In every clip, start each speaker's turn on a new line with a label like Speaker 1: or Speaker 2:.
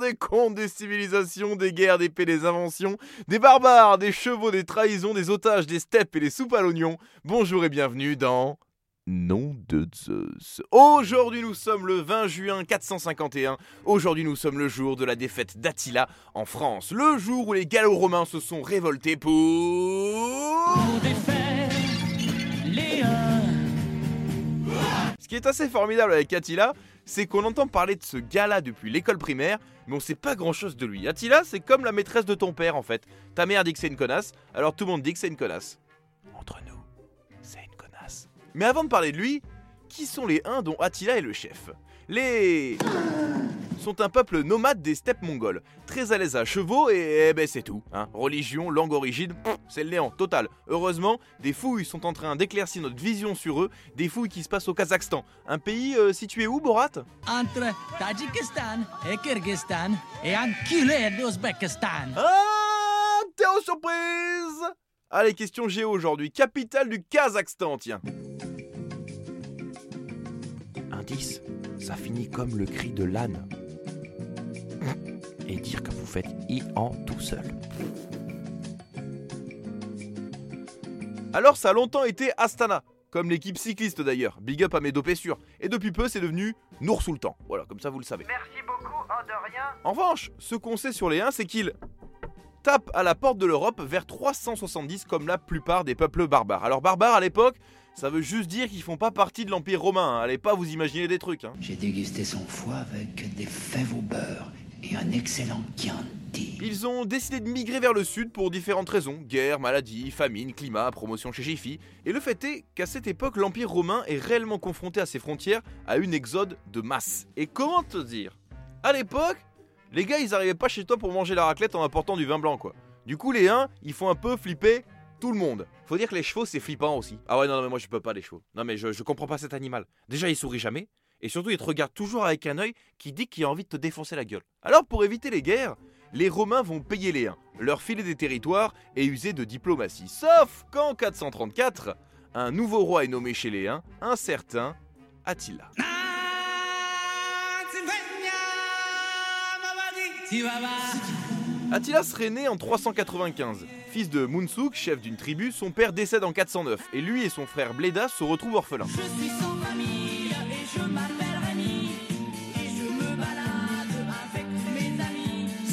Speaker 1: des contes, des civilisations, des guerres, des paix, des inventions, des barbares, des chevaux, des trahisons, des otages, des steppes et des soupes à l'oignon. Bonjour et bienvenue dans nom de Zeus. Aujourd'hui nous sommes le 20 juin 451. Aujourd'hui nous sommes le jour de la défaite d'Attila en France. Le jour où les Gallo-Romains se sont révoltés pour...
Speaker 2: Pour
Speaker 1: Ce qui est assez formidable avec Attila, c'est qu'on entend parler de ce gars-là depuis l'école primaire, mais on sait pas grand-chose de lui. Attila, c'est comme la maîtresse de ton père en fait. Ta mère dit que c'est une connasse, alors tout le monde dit que c'est une connasse. Entre nous, c'est une connasse. Mais avant de parler de lui, qui sont les Huns dont Attila est le chef? Les sont un peuple nomade des steppes mongoles, très à l'aise à chevaux et, eh ben c'est tout. Hein. Religion, langue origine, c'est le néant total. Heureusement, des fouilles sont en train d'éclaircir notre vision sur eux, des fouilles qui se passent au Kazakhstan, un pays euh, situé où Borat?
Speaker 2: Entre Tadjikistan et Kyrgyzstan et enculé d'Ouzbékistan.
Speaker 1: Ah Terre surprise Allez, question géo aujourd'hui. Capitale du Kazakhstan, tiens. Indice, ça finit comme le cri de l'âne. Et dire que vous faites i en tout seul. Alors ça a longtemps été Astana, comme l'équipe cycliste d'ailleurs, big up à mes dopés sûrs. Et depuis peu c'est devenu Nour Sultan. Voilà, comme ça vous le savez.
Speaker 3: Merci beaucoup, oh de rien.
Speaker 1: En revanche, ce qu'on sait sur les Huns, c'est qu'ils tapent à la porte de l'Europe vers 370 comme la plupart des peuples barbares. Alors barbare à l'époque, ça veut juste dire qu'ils font pas partie de l'Empire romain, hein. allez pas vous imaginer des trucs. hein.
Speaker 4: J'ai dégusté son foie avec des fèves au beurre et un excellent Chianti.
Speaker 1: Ils ont décidé de migrer vers le sud pour différentes raisons, guerre, maladie, famine, climat, promotion chez Jiffy, et le fait est qu'à cette époque l'Empire romain est réellement confronté à ses frontières à une exode de masse. Et comment te dire? À l'époque, les gars ils arrivaient pas chez toi pour manger la raclette en apportant du vin blanc quoi. Du coup les uns, ils font un peu flipper tout le monde. Faut dire que les chevaux c'est flippant aussi. Ah ouais non, non mais moi je peux pas les chevaux. Non mais je, je comprends pas cet animal. Déjà il sourit jamais. Et surtout, il te regarde toujours avec un œil qui dit qu'il a envie de te défoncer la gueule. Alors, pour éviter les guerres, les Romains vont payer les Huns, leur filer des territoires et user de diplomatie. Sauf qu'en 434, un nouveau roi est nommé chez les Huns, un certain Attila. Attila serait né en 395. Fils de Munsuk, chef d'une tribu, son père décède en 409 et lui et son frère Bleda se retrouvent orphelins.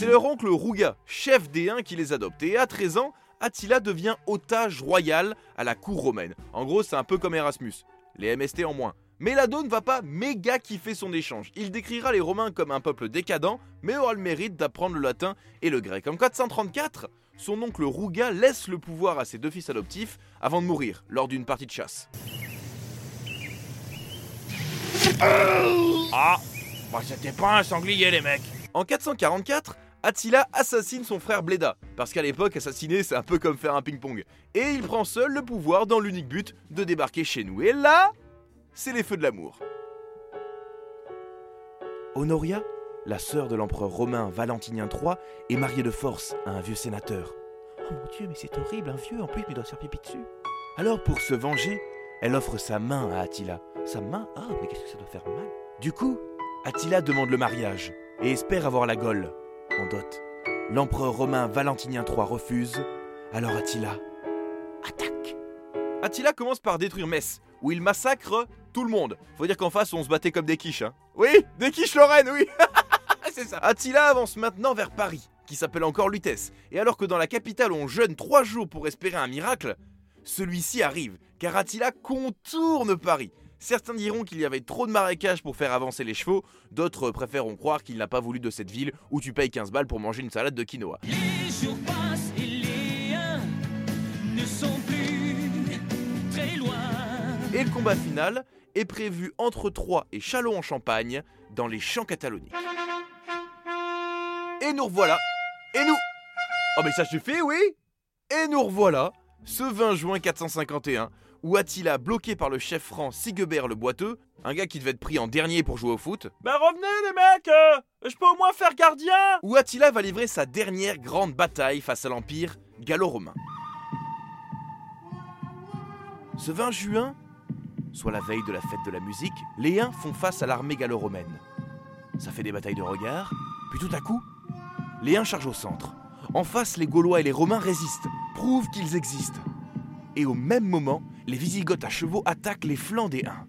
Speaker 1: C'est leur oncle Rouga, chef des Huns, qui les adopte. Et à 13 ans, Attila devient otage royal à la cour romaine. En gros, c'est un peu comme Erasmus. Les MST en moins. Mais Lado ne va pas méga kiffer son échange. Il décrira les Romains comme un peuple décadent, mais aura le mérite d'apprendre le latin et le grec. En 434, son oncle Rouga laisse le pouvoir à ses deux fils adoptifs avant de mourir lors d'une partie de chasse.
Speaker 5: Ah, bah c'était pas un sanglier les mecs.
Speaker 1: En 444, Attila assassine son frère Bleda, parce qu'à l'époque, assassiner c'est un peu comme faire un ping-pong. Et il prend seul le pouvoir dans l'unique but de débarquer chez nous. Et là, c'est les feux de l'amour. Honoria, la sœur de l'empereur romain Valentinien III, est mariée de force à un vieux sénateur. Oh mon dieu, mais c'est horrible, un vieux en plus, mais il doit se faire pipi dessus. Alors pour se venger, elle offre sa main à Attila. Sa main? Ah, mais qu'est-ce que ça doit faire mal? Du coup, Attila demande le mariage et espère avoir la Gaule en dot. L'empereur romain Valentinien III refuse, alors Attila attaque. Attila commence par détruire Metz, où il massacre tout le monde. Faut dire qu'en face, on se battait comme des quiches. Hein. Oui, des quiches Lorraine, oui C'est ça. Attila avance maintenant vers Paris, qui s'appelle encore Lutèce. Et alors que dans la capitale, on jeûne trois jours pour espérer un miracle, celui-ci arrive, car Attila contourne Paris. Certains diront qu'il y avait trop de marécages pour faire avancer les chevaux, d'autres préféreront croire qu'il n'a pas voulu de cette ville où tu payes 15 balles pour manger une salade de quinoa.
Speaker 2: Les jours passent et les uns ne sont plus très loin.
Speaker 1: Et le combat final est prévu entre Troyes et Châlons-en-Champagne, dans les champs cataloniques. Et nous revoilà Et nous Oh mais ça suffit, oui Et nous revoilà, ce 20 juin 451, où Attila, bloqué par le chef franc Sigebert le Boiteux, un gars qui devait être pris en dernier pour jouer au foot,
Speaker 5: Bah revenez les mecs, euh, je peux au moins faire gardien.
Speaker 1: où Attila va livrer sa dernière grande bataille face à l'Empire gallo-romain. Ce 20 juin, soit la veille de la fête de la musique, les Huns font face à l'armée gallo-romaine. Ça fait des batailles de regards,
Speaker 6: Puis tout à coup, les Huns chargent au centre. En face, les Gaulois et les Romains résistent, prouvent qu'ils existent. Et au même moment, les Visigoths à chevaux attaquent les flancs des Huns.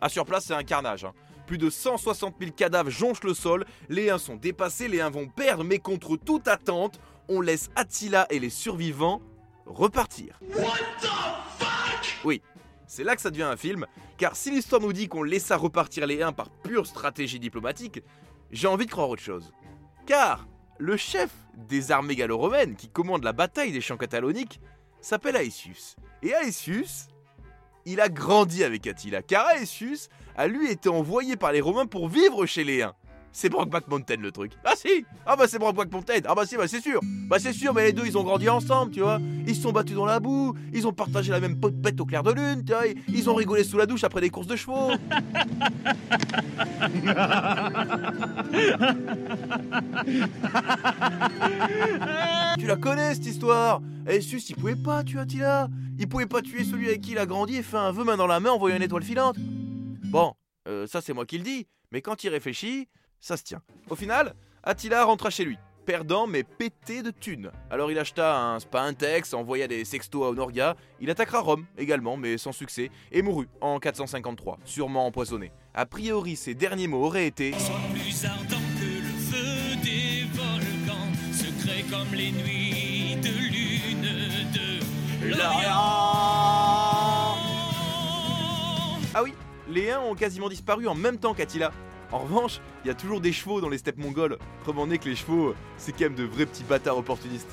Speaker 1: Ah, sur place, c'est un carnage. hein. Plus de 160 000 cadavres jonchent le sol. Les uns sont dépassés, les uns vont perdre, mais contre toute attente, on laisse Attila et les survivants repartir. Oui, c'est là que ça devient un film, car si l'histoire nous dit qu'on laissa repartir les uns par pure stratégie diplomatique, j'ai envie de croire autre chose. Car le chef des armées gallo-romaines qui commande la bataille des champs cataloniques s'appelle Aetius. Et Aetius, il a grandi avec Attila, car Aetius a lui été envoyé par les Romains pour vivre chez les. C'est Brockback Mountain le truc. Ah si Ah bah c'est Brockback Mountain Ah bah si, bah c'est sûr Bah c'est sûr, mais les deux ils ont grandi ensemble, tu vois. Ils se sont battus dans la boue, ils ont partagé la même peau de bête au clair de lune, tu vois. Ils ont rigolé sous la douche après des courses de chevaux. tu la connais cette histoire? Aetius il pouvait pas tuer Attila Il pouvait pas tuer celui avec qui il a grandi et fait un vœu main dans la main en voyant une étoile filante Bon, euh, ça c'est moi qui le dis, mais quand il réfléchit, ça se tient. Au final, Attila rentra chez lui, perdant mais pété de thunes. Alors il acheta un spa Intex, envoya des sextos à Honoria, il attaquera Rome également, mais sans succès, et mourut en 453, sûrement empoisonné. A priori, ses derniers mots auraient été
Speaker 2: Sois plus ardent que le feu des volcans, secret comme les nuits de lune de l'Orient.
Speaker 1: Ah oui, les Huns ont quasiment disparu en même temps qu'Attila. En revanche, il y a toujours des chevaux dans les steppes mongoles. Preuve en est que les chevaux, c'est quand même de vrais petits bâtards opportunistes.